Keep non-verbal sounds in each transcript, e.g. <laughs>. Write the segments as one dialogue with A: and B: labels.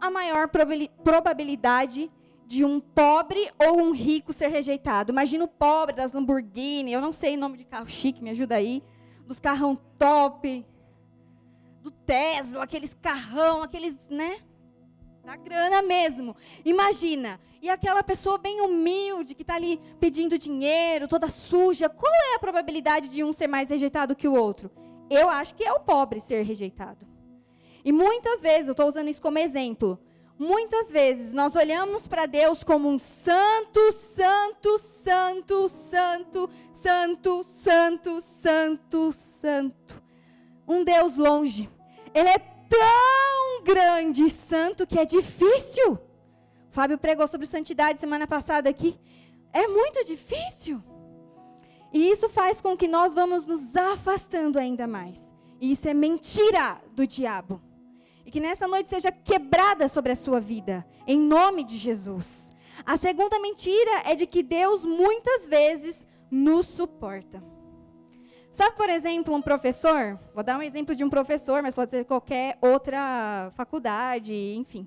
A: a maior probabilidade de um pobre ou um rico ser rejeitado? Imagina o pobre das Lamborghini, eu não sei o nome de carro chique, me ajuda aí, dos carrão top, do Tesla, aqueles carrão, aqueles, né? Da grana mesmo. Imagina. E aquela pessoa bem humilde que está ali pedindo dinheiro, toda suja. Qual é a probabilidade de um ser mais rejeitado que o outro? Eu acho que é o pobre ser rejeitado. E muitas vezes, eu estou usando isso como exemplo, muitas vezes nós olhamos para Deus como um santo, santo, santo, santo, santo, santo, santo, santo. Um Deus longe. Ele é tão grande e santo que é difícil. O Fábio pregou sobre santidade semana passada aqui. É muito difícil. E isso faz com que nós vamos nos afastando ainda mais. E isso é mentira do diabo. E que nessa noite seja quebrada sobre a sua vida, em nome de Jesus. A segunda mentira é de que Deus muitas vezes nos suporta. Sabe, por exemplo, um professor? Vou dar um exemplo de um professor, mas pode ser qualquer outra faculdade, enfim,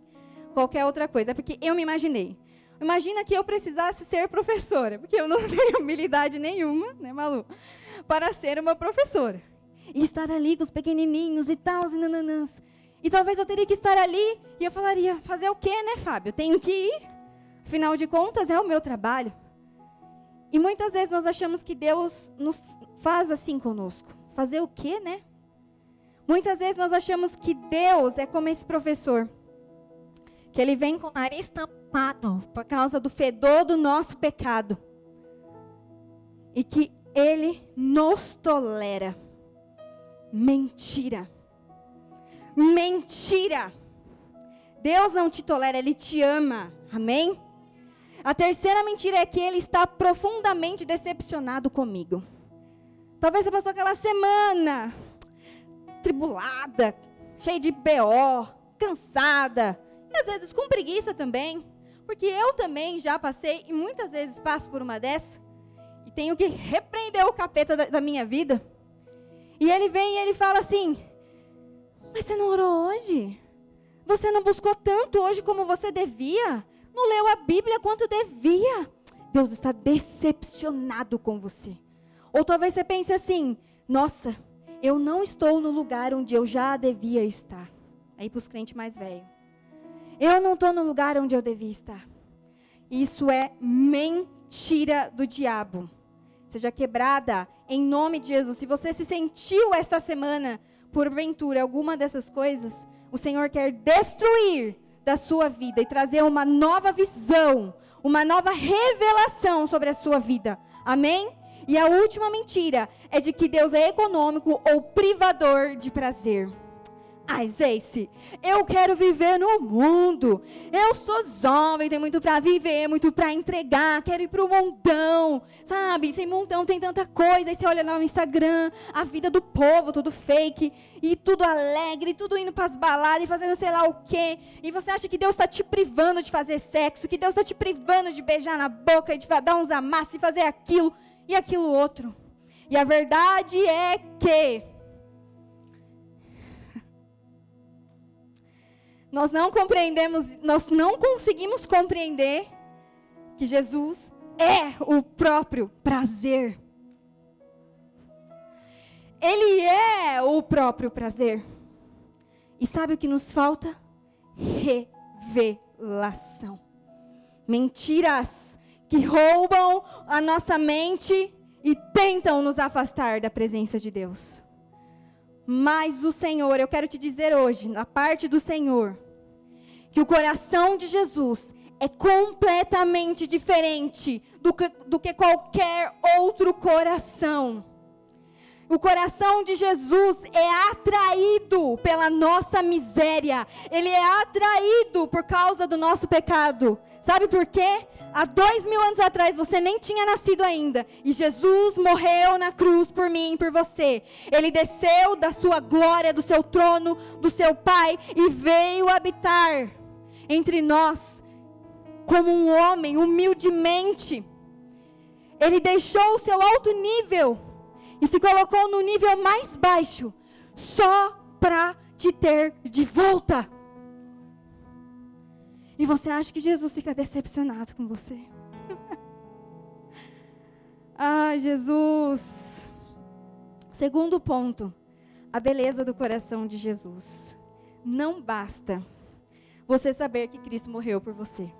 A: qualquer outra coisa. É porque eu me imaginei. Imagina que eu precisasse ser professora, porque eu não <laughs> tenho habilidade nenhuma, né, Malu, para ser uma professora. E estar ali com os pequenininhos e tal, e nananãs. E talvez eu teria que estar ali e eu falaria, fazer o quê, né, Fábio? Tenho que ir. Afinal de contas, é o meu trabalho. E muitas vezes nós achamos que Deus nos faz assim conosco. Fazer o quê, né? Muitas vezes nós achamos que Deus é como esse professor, que ele vem com o nariz tampado por causa do fedor do nosso pecado. E que ele nos tolera. Mentira. Mentira. Deus não te tolera, ele te ama. Amém? A terceira mentira é que ele está profundamente decepcionado comigo. Talvez você passou aquela semana tribulada, cheia de BO, cansada, e às vezes com preguiça também, porque eu também já passei e muitas vezes passo por uma dessa e tenho que repreender o capeta da, da minha vida. E ele vem e ele fala assim: Mas você não orou hoje? Você não buscou tanto hoje como você devia? Não leu a Bíblia quanto devia? Deus está decepcionado com você. Ou talvez você pense assim: nossa, eu não estou no lugar onde eu já devia estar. Aí para os crentes mais velhos. Eu não estou no lugar onde eu devia estar. Isso é mentira do diabo. Seja quebrada em nome de Jesus. Se você se sentiu esta semana, porventura, alguma dessas coisas, o Senhor quer destruir da sua vida e trazer uma nova visão, uma nova revelação sobre a sua vida. Amém? E a última mentira é de que Deus é econômico ou privador de prazer. Ai, Jace, eu quero viver no mundo. Eu sou jovem, tenho muito para viver, muito para entregar. Quero ir para o mundão, sabe? Sem mundão tem tanta coisa. Aí você olha lá no Instagram, a vida do povo, tudo fake, e tudo alegre, tudo indo para as baladas e fazendo sei lá o quê. E você acha que Deus está te privando de fazer sexo, que Deus está te privando de beijar na boca e de dar uns amassos e fazer aquilo e aquilo outro. E a verdade é que nós não compreendemos, nós não conseguimos compreender que Jesus é o próprio prazer. Ele é o próprio prazer. E sabe o que nos falta? Revelação. Mentiras que roubam a nossa mente e tentam nos afastar da presença de Deus. Mas o Senhor, eu quero te dizer hoje, na parte do Senhor, que o coração de Jesus é completamente diferente do que, do que qualquer outro coração. O coração de Jesus é atraído pela nossa miséria, ele é atraído por causa do nosso pecado. Sabe por quê? Há dois mil anos atrás você nem tinha nascido ainda. E Jesus morreu na cruz por mim e por você. Ele desceu da sua glória, do seu trono, do seu Pai e veio habitar entre nós como um homem, humildemente. Ele deixou o seu alto nível e se colocou no nível mais baixo só para te ter de volta. E você acha que Jesus fica decepcionado com você? Ai, <laughs> Jesus. Segundo ponto, a beleza do coração de Jesus. Não basta você saber que Cristo morreu por você.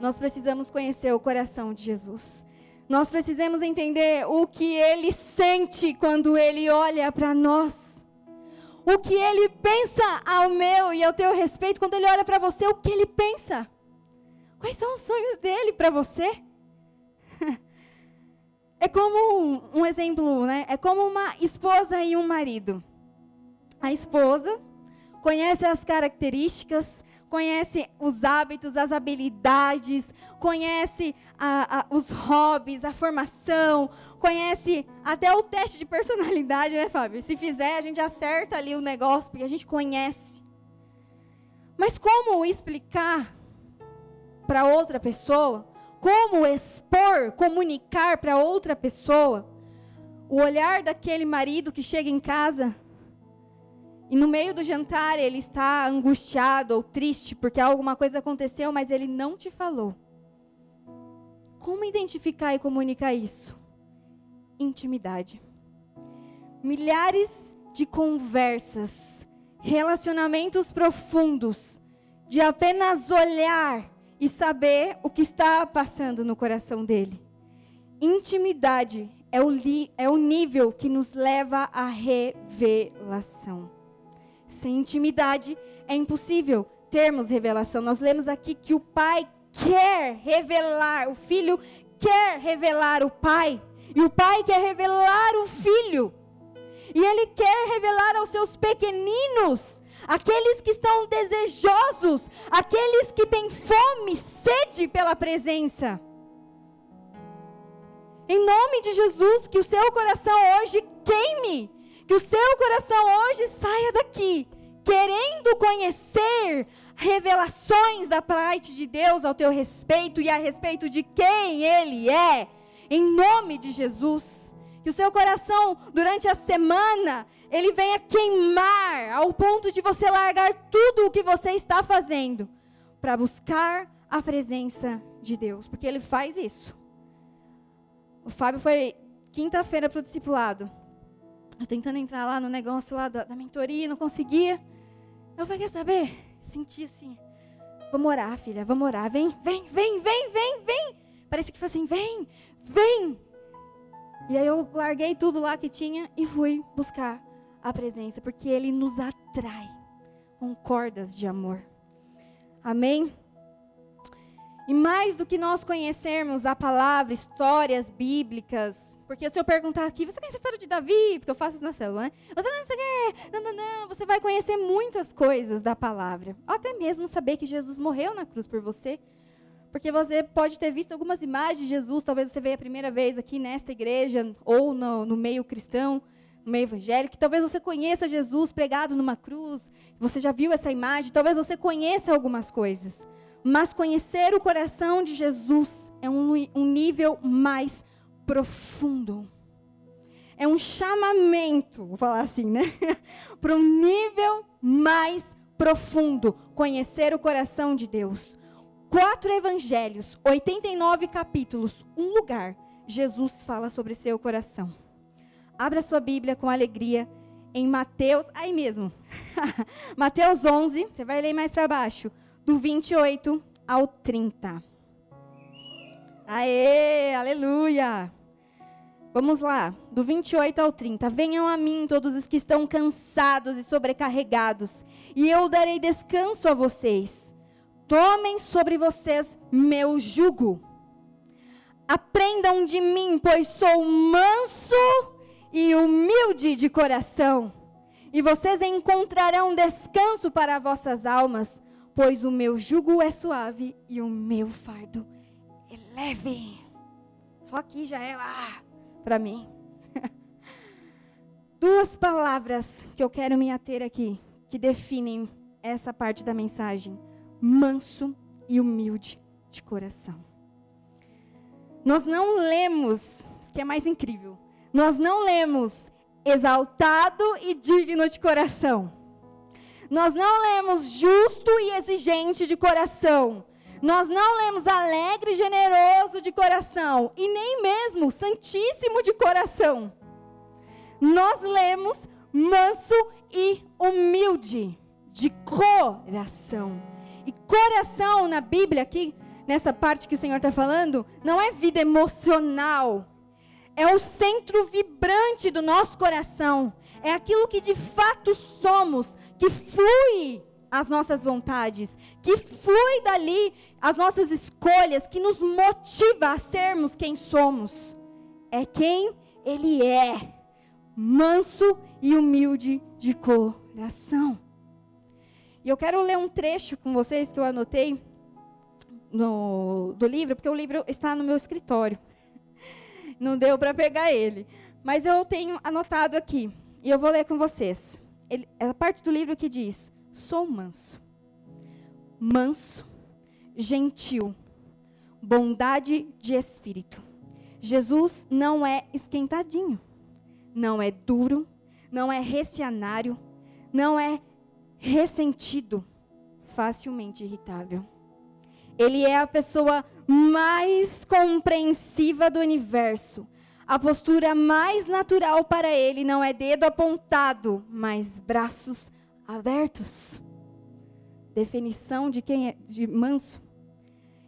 A: Nós precisamos conhecer o coração de Jesus. Nós precisamos entender o que ele sente quando ele olha para nós. O que ele pensa ao meu e ao teu respeito quando ele olha para você, o que ele pensa? Quais são os sonhos dele para você? <laughs> É como um, um, exemplo, né? É como uma esposa e um marido. A esposa conhece as características, conhece os hábitos, as habilidades, conhece a, a, os hobbies, a formação, conhece até o teste de personalidade, né, Fábio? Se fizer, a gente acerta ali o negócio, porque a gente conhece. Mas como explicar para outra pessoa como expor, comunicar para outra pessoa o olhar daquele marido que chega em casa e no meio do jantar ele está angustiado ou triste porque alguma coisa aconteceu, mas ele não te falou. Como identificar e comunicar isso? Intimidade. Milhares de conversas, relacionamentos profundos, de apenas olhar e saber o que está passando no coração dele. Intimidade é o, é o nível que nos leva à revelação. Sem intimidade é impossível termos revelação. Nós lemos aqui que o pai quer revelar, o filho quer revelar o pai, e o pai quer revelar o filho. E ele quer revelar aos seus pequeninos aqueles que estão desejosos, aqueles que têm fome, sede pela presença. Em nome de Jesus, que o seu coração hoje queime, que o seu coração hoje saia daqui, querendo conhecer revelações da parte de Deus ao teu respeito e a respeito de quem Ele é, em nome de Jesus. Que o seu coração, durante a semana, ele venha queimar ao ponto de você largar tudo o que você está fazendo para buscar a presença de Deus, porque ele faz isso. O Fábio foi quinta-feira para o discipulado. Eu tentando entrar lá no negócio lá da, da mentoria, não conseguia. Eu falei, quer saber? Senti assim, vamos orar, filha, vamos orar. Vem, vem, vem, vem, vem, vem. Parece que foi assim, vem, vem. E aí eu larguei tudo lá que tinha e fui buscar a presença, porque Ele nos atrai com cordas de amor. Amém? E mais do que nós conhecermos a palavra, histórias bíblicas, porque se eu perguntar aqui, você conhece a história de Davi? Porque eu faço isso na célula, né? Você não sei Não, não, não. Você vai conhecer muitas coisas da palavra. Até mesmo saber que Jesus morreu na cruz por você. Porque você pode ter visto algumas imagens de Jesus, talvez você veja a primeira vez aqui nesta igreja, ou no, no meio cristão no meio evangélico, talvez você conheça Jesus pregado numa cruz, você já viu essa imagem, talvez você conheça algumas coisas. Mas conhecer o coração de Jesus é um, um nível mais profundo. É um chamamento, vou falar assim, né? <laughs> Para um nível mais profundo. Conhecer o coração de Deus. Quatro evangelhos, 89 capítulos, um lugar. Jesus fala sobre seu coração. Abra sua Bíblia com alegria em Mateus, aí mesmo. <laughs> Mateus 11, você vai ler mais para baixo, do 28 ao 30. Aê, aleluia! Vamos lá, do 28 ao 30. Venham a mim todos os que estão cansados e sobrecarregados, e eu darei descanso a vocês. Tomem sobre vocês meu jugo. Aprendam de mim, pois sou manso e humilde de coração, e vocês encontrarão descanso para vossas almas, pois o meu jugo é suave e o meu fardo é leve. Só aqui já é ah, para mim. <laughs> Duas palavras que eu quero me ater aqui, que definem essa parte da mensagem: manso e humilde de coração. Nós não lemos, isso que é mais incrível, nós não lemos exaltado e digno de coração. Nós não lemos justo e exigente de coração. Nós não lemos alegre e generoso de coração. E nem mesmo santíssimo de coração. Nós lemos manso e humilde de coração. E coração na Bíblia, aqui, nessa parte que o Senhor está falando, não é vida emocional. É o centro vibrante do nosso coração. É aquilo que de fato somos, que flui as nossas vontades, que flui dali as nossas escolhas, que nos motiva a sermos quem somos. É quem Ele é, manso e humilde de coração. E eu quero ler um trecho com vocês que eu anotei no, do livro, porque o livro está no meu escritório. <laughs> Não deu para pegar ele. Mas eu tenho anotado aqui. E eu vou ler com vocês. Ele, é a parte do livro que diz: Sou manso. Manso, gentil, bondade de espírito. Jesus não é esquentadinho, não é duro, não é recianário, não é ressentido, facilmente irritável. Ele é a pessoa mais compreensiva do universo. A postura mais natural para ele não é dedo apontado, mas braços abertos. Definição de quem é de manso.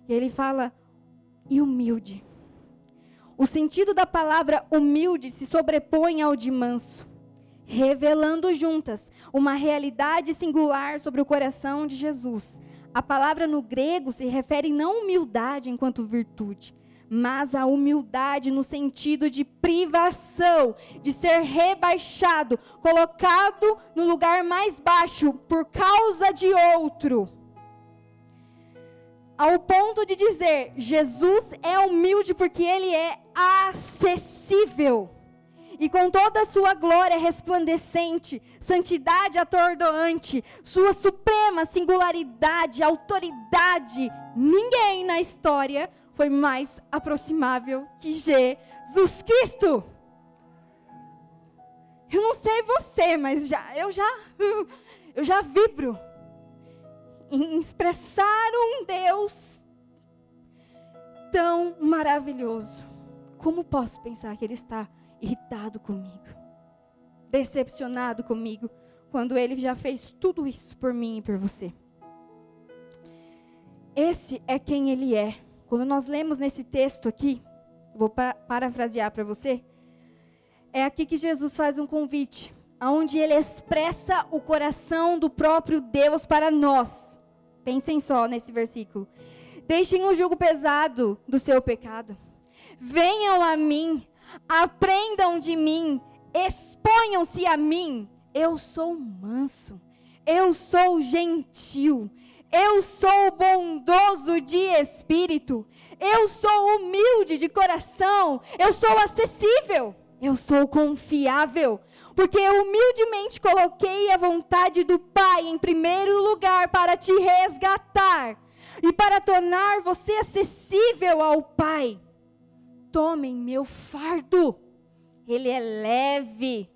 A: E ele fala e humilde. O sentido da palavra humilde se sobrepõe ao de manso revelando juntas uma realidade singular sobre o coração de Jesus. A palavra no grego se refere não à humildade enquanto virtude, mas à humildade no sentido de privação, de ser rebaixado, colocado no lugar mais baixo por causa de outro. Ao ponto de dizer, Jesus é humilde porque ele é acessível e com toda a sua glória resplandecente, santidade atordoante, sua suprema singularidade, autoridade, ninguém na história foi mais aproximável que Jesus Cristo. Eu não sei você, mas já eu já <laughs> eu já vibro em expressar um Deus tão maravilhoso. Como posso pensar que ele está irritado comigo, decepcionado comigo, quando ele já fez tudo isso por mim e por você. Esse é quem ele é. Quando nós lemos nesse texto aqui, vou parafrasear para você, é aqui que Jesus faz um convite, onde ele expressa o coração do próprio Deus para nós. Pensem só nesse versículo. Deixem o jugo pesado do seu pecado. Venham a mim, Aprendam de mim, exponham-se a mim. Eu sou manso, eu sou gentil, eu sou bondoso de espírito, eu sou humilde de coração, eu sou acessível, eu sou confiável, porque humildemente coloquei a vontade do Pai em primeiro lugar para te resgatar e para tornar você acessível ao Pai. Tomem meu fardo, ele é leve.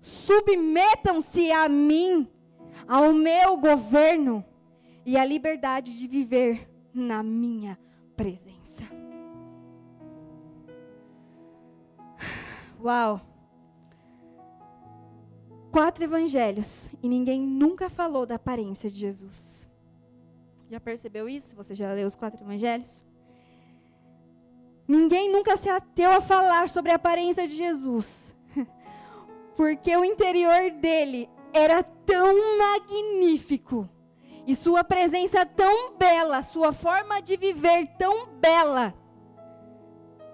A: Submetam-se a mim, ao meu governo e à liberdade de viver na minha presença. Uau! Quatro evangelhos e ninguém nunca falou da aparência de Jesus. Já percebeu isso? Você já leu os quatro evangelhos? Ninguém nunca se ateu a falar sobre a aparência de Jesus. <laughs> Porque o interior dele era tão magnífico. E sua presença tão bela, sua forma de viver tão bela,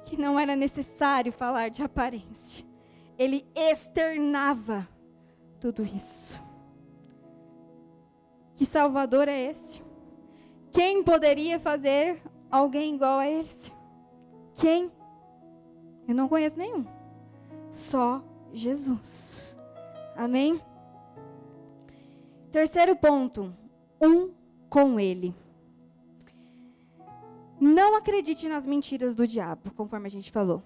A: que não era necessário falar de aparência. Ele externava tudo isso. Que Salvador é esse? Quem poderia fazer alguém igual a esse? Quem? Eu não conheço nenhum. Só Jesus. Amém? Terceiro ponto. Um com Ele. Não acredite nas mentiras do diabo, conforme a gente falou.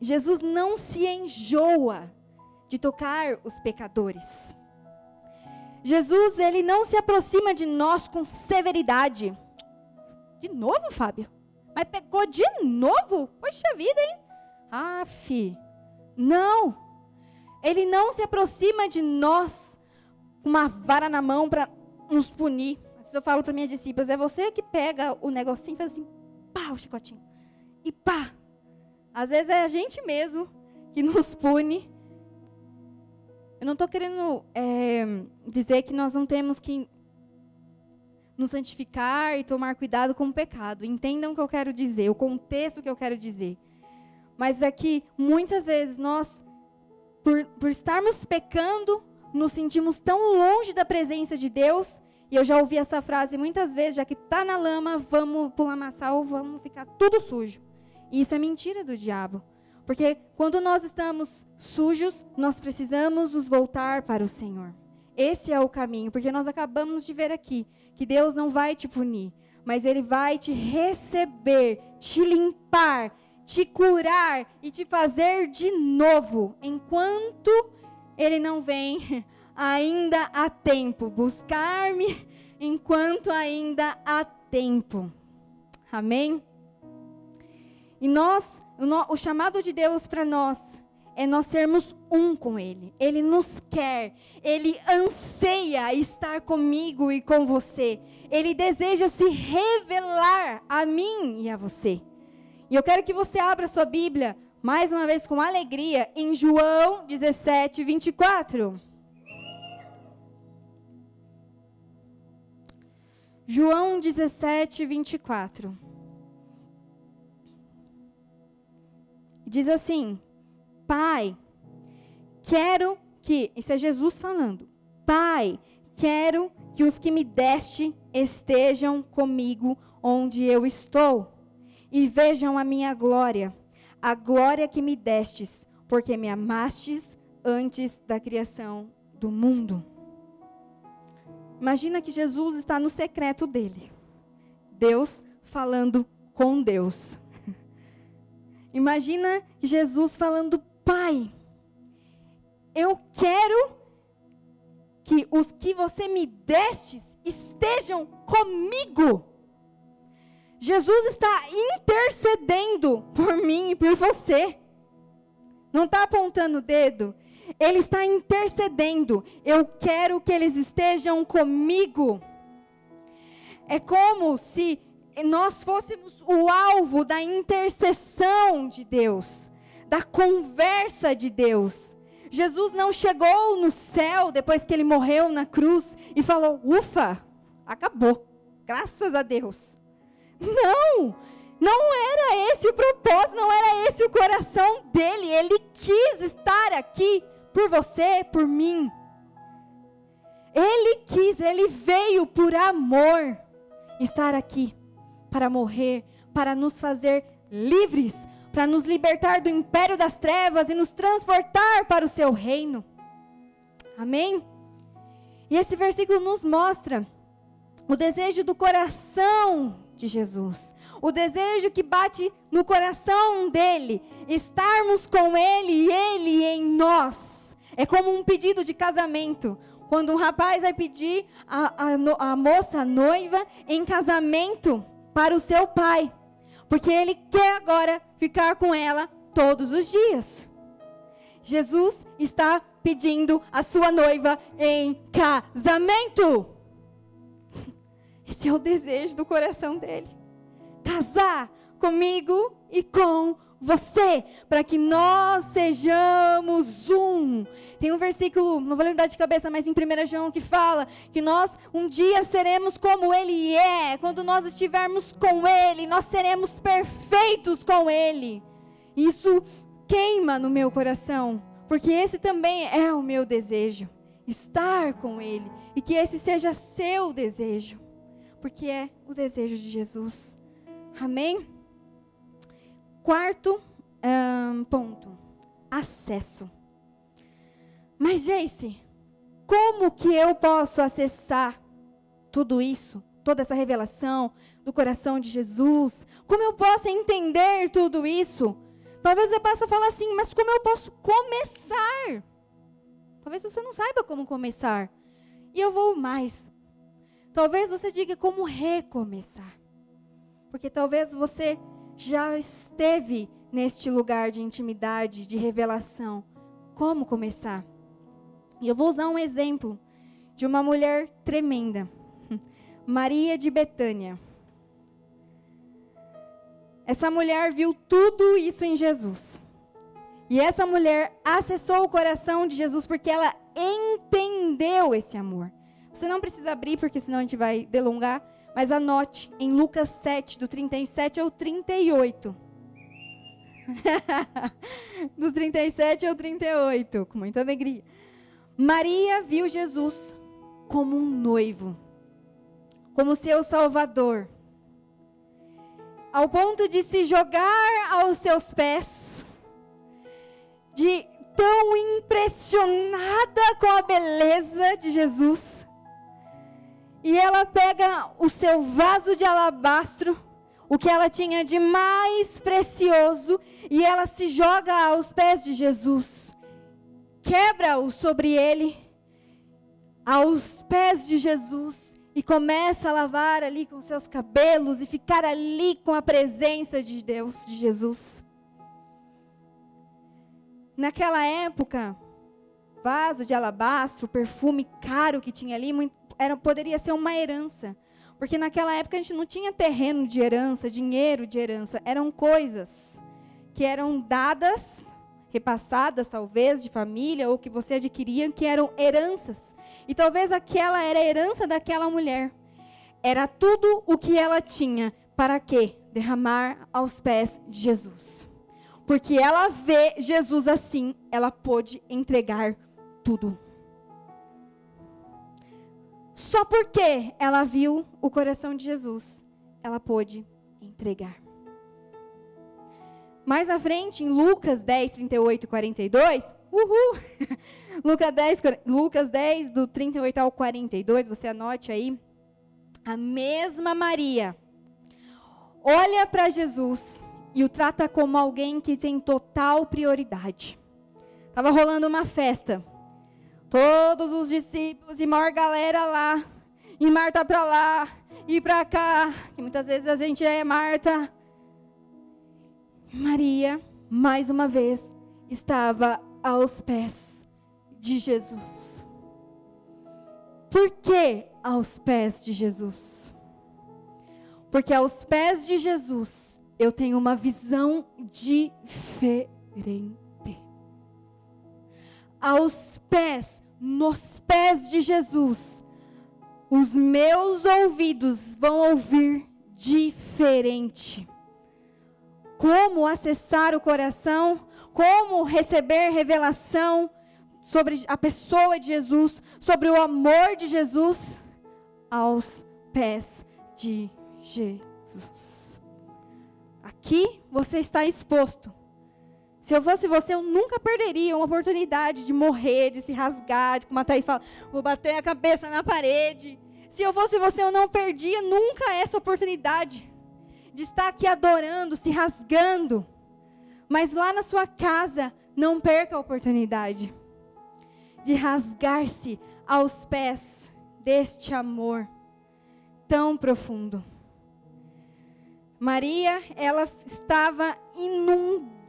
A: Jesus não se enjoa de tocar os pecadores. Jesus, ele não se aproxima de nós com severidade. De novo, Fábio? Mas pegou de novo? Poxa vida, hein? Fi. Não. Ele não se aproxima de nós com uma vara na mão para nos punir. Às eu falo para minhas discípulas, é você que pega o negocinho e faz assim, pá, o chicotinho. E pá. Às vezes é a gente mesmo que nos pune. Eu não estou querendo é, dizer que nós não temos que nos santificar e tomar cuidado com o pecado. Entendam o que eu quero dizer, o contexto que eu quero dizer. Mas é que muitas vezes nós, por, por estarmos pecando, nos sentimos tão longe da presença de Deus. E eu já ouvi essa frase muitas vezes, já que está na lama, vamos pular ou vamos ficar tudo sujo. E isso é mentira do diabo. Porque quando nós estamos sujos, nós precisamos nos voltar para o Senhor. Esse é o caminho, porque nós acabamos de ver aqui que Deus não vai te punir, mas Ele vai te receber, te limpar, te curar e te fazer de novo. Enquanto Ele não vem, ainda há tempo. Buscar-me enquanto ainda há tempo. Amém? E nós, o, chamado de Deus para nós é nós sermos um com Ele. Ele nos quer, Ele anseia estar comigo e com você. Ele deseja se revelar a mim e a você. E eu quero que você abra sua Bíblia, mais uma vez com alegria, em João 17, 24. João 17, 24. Diz assim: Pai, quero que, isso é Jesus falando, Pai, quero que os que me deste estejam comigo onde eu estou e vejam a minha glória, a glória que me destes, porque me amastes antes da criação do mundo. Imagina que Jesus está no secreto dele. Deus falando com Deus. <laughs> Imagina Jesus falando Pai, eu quero que os que você me destes estejam comigo. Jesus está intercedendo por mim e por você. Não está apontando o dedo. Ele está intercedendo. Eu quero que eles estejam comigo. É como se nós fôssemos o alvo da intercessão de Deus da conversa de Deus. Jesus não chegou no céu depois que ele morreu na cruz e falou: ufa, acabou, graças a Deus. Não, não era esse o propósito, não era esse o coração dele. Ele quis estar aqui por você, por mim. Ele quis, ele veio por amor estar aqui para morrer, para nos fazer livres, para nos libertar do império das trevas e nos transportar para o seu reino. Amém? E esse versículo nos mostra o desejo do coração de Jesus, o desejo que bate no coração dele, estarmos com ele e ele em nós. É como um pedido de casamento. Quando um rapaz vai pedir a, a, a moça, a noiva, em casamento para o seu pai porque ele quer agora ficar com ela todos os dias. Jesus está pedindo a sua noiva em casamento. Esse é o desejo do coração dele. Casar comigo e com você, para que nós sejamos um. Tem um versículo, não vou lembrar de cabeça, mas em 1 João que fala que nós um dia seremos como Ele é. Quando nós estivermos com Ele, nós seremos perfeitos com Ele. Isso queima no meu coração, porque esse também é o meu desejo. Estar com Ele. E que esse seja seu desejo. Porque é o desejo de Jesus. Amém? Quarto um, ponto: acesso. Mas, Jace, como que eu posso acessar tudo isso, toda essa revelação do coração de Jesus? Como eu posso entender tudo isso? Talvez você possa falar assim, mas como eu posso começar? Talvez você não saiba como começar. E eu vou mais. Talvez você diga como recomeçar. Porque talvez você já esteve neste lugar de intimidade, de revelação. Como começar? E eu vou usar um exemplo de uma mulher tremenda, <laughs> Maria de Betânia. Essa mulher viu tudo isso em Jesus. E essa mulher acessou o coração de Jesus porque ela entendeu esse amor. Você não precisa abrir, porque senão a gente vai delongar, mas anote em Lucas 7, do 37 ao 38. <laughs> Dos 37 ao 38, com muita alegria. Maria viu Jesus como um noivo, como seu salvador, ao ponto de se jogar aos seus pés, de tão impressionada com a beleza de Jesus. E ela pega o seu vaso de alabastro, o que ela tinha de mais precioso, e ela se joga aos pés de Jesus. Quebra-o sobre ele, aos pés de Jesus, e começa a lavar ali com seus cabelos e ficar ali com a presença de Deus, de Jesus. Naquela época, vaso de alabastro, perfume caro que tinha ali, muito, era, poderia ser uma herança. Porque naquela época a gente não tinha terreno de herança, dinheiro de herança. Eram coisas que eram dadas, repassadas talvez, de família, ou que você adquiria, que eram heranças. E talvez aquela era a herança daquela mulher. Era tudo o que ela tinha. Para quê? Derramar aos pés de Jesus. Porque ela vê Jesus assim, ela pôde entregar tudo. Só porque ela viu o coração de Jesus, ela pôde entregar. Mais à frente, em Lucas 10, 38 e 42, uhul! <laughs> Lucas 10, Lucas 10, do 38 ao 42, você anote aí. A mesma Maria olha para Jesus e o trata como alguém que tem total prioridade. Estava rolando uma festa. Todos os discípulos e maior galera lá. E Marta para lá e para cá. Que muitas vezes a gente é Marta. Maria, mais uma vez, estava aos pés de Jesus. Por que aos pés de Jesus? Porque aos pés de Jesus eu tenho uma visão diferente. Aos pés, nos pés de Jesus, os meus ouvidos vão ouvir diferente. Como acessar o coração, como receber revelação sobre a pessoa de Jesus, sobre o amor de Jesus, aos pés de Jesus. Aqui você está exposto. Se eu fosse você, eu nunca perderia uma oportunidade de morrer, de se rasgar, de como a Thaís fala, vou bater a cabeça na parede. Se eu fosse você, eu não perdia nunca essa oportunidade de estar aqui adorando, se rasgando. Mas lá na sua casa, não perca a oportunidade de rasgar-se aos pés deste amor tão profundo. Maria, ela estava inundada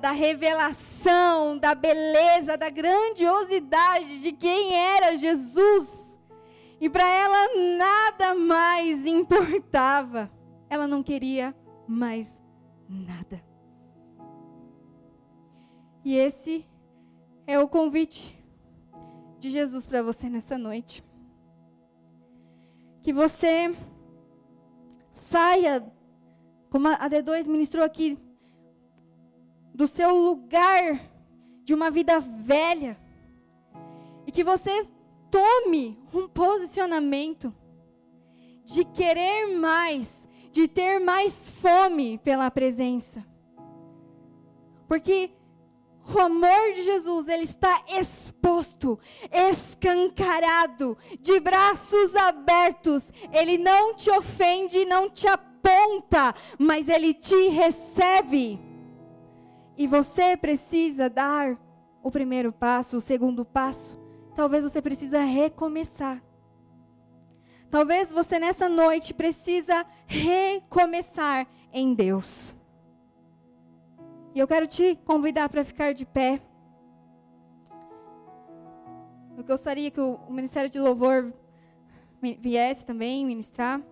A: da revelação, da beleza, da grandiosidade de quem era Jesus. E para ela nada mais <laughs> importava. Ela não queria mais nada. E esse é o convite de Jesus para você nessa noite. Que você saia como a D2 ministrou aqui, do seu lugar de uma vida velha, e que você tome um posicionamento de querer mais, de ter mais fome pela presença. Porque o amor de Jesus, ele está exposto, escancarado, de braços abertos. Ele não te ofende, não te aponta, mas ele te recebe. E você precisa dar o primeiro passo, o segundo passo, talvez você precisa recomeçar. Talvez você nessa noite precisa recomeçar em Deus. E eu quero te convidar para ficar de pé. Eu gostaria que o Ministério de Louvor viesse também ministrar.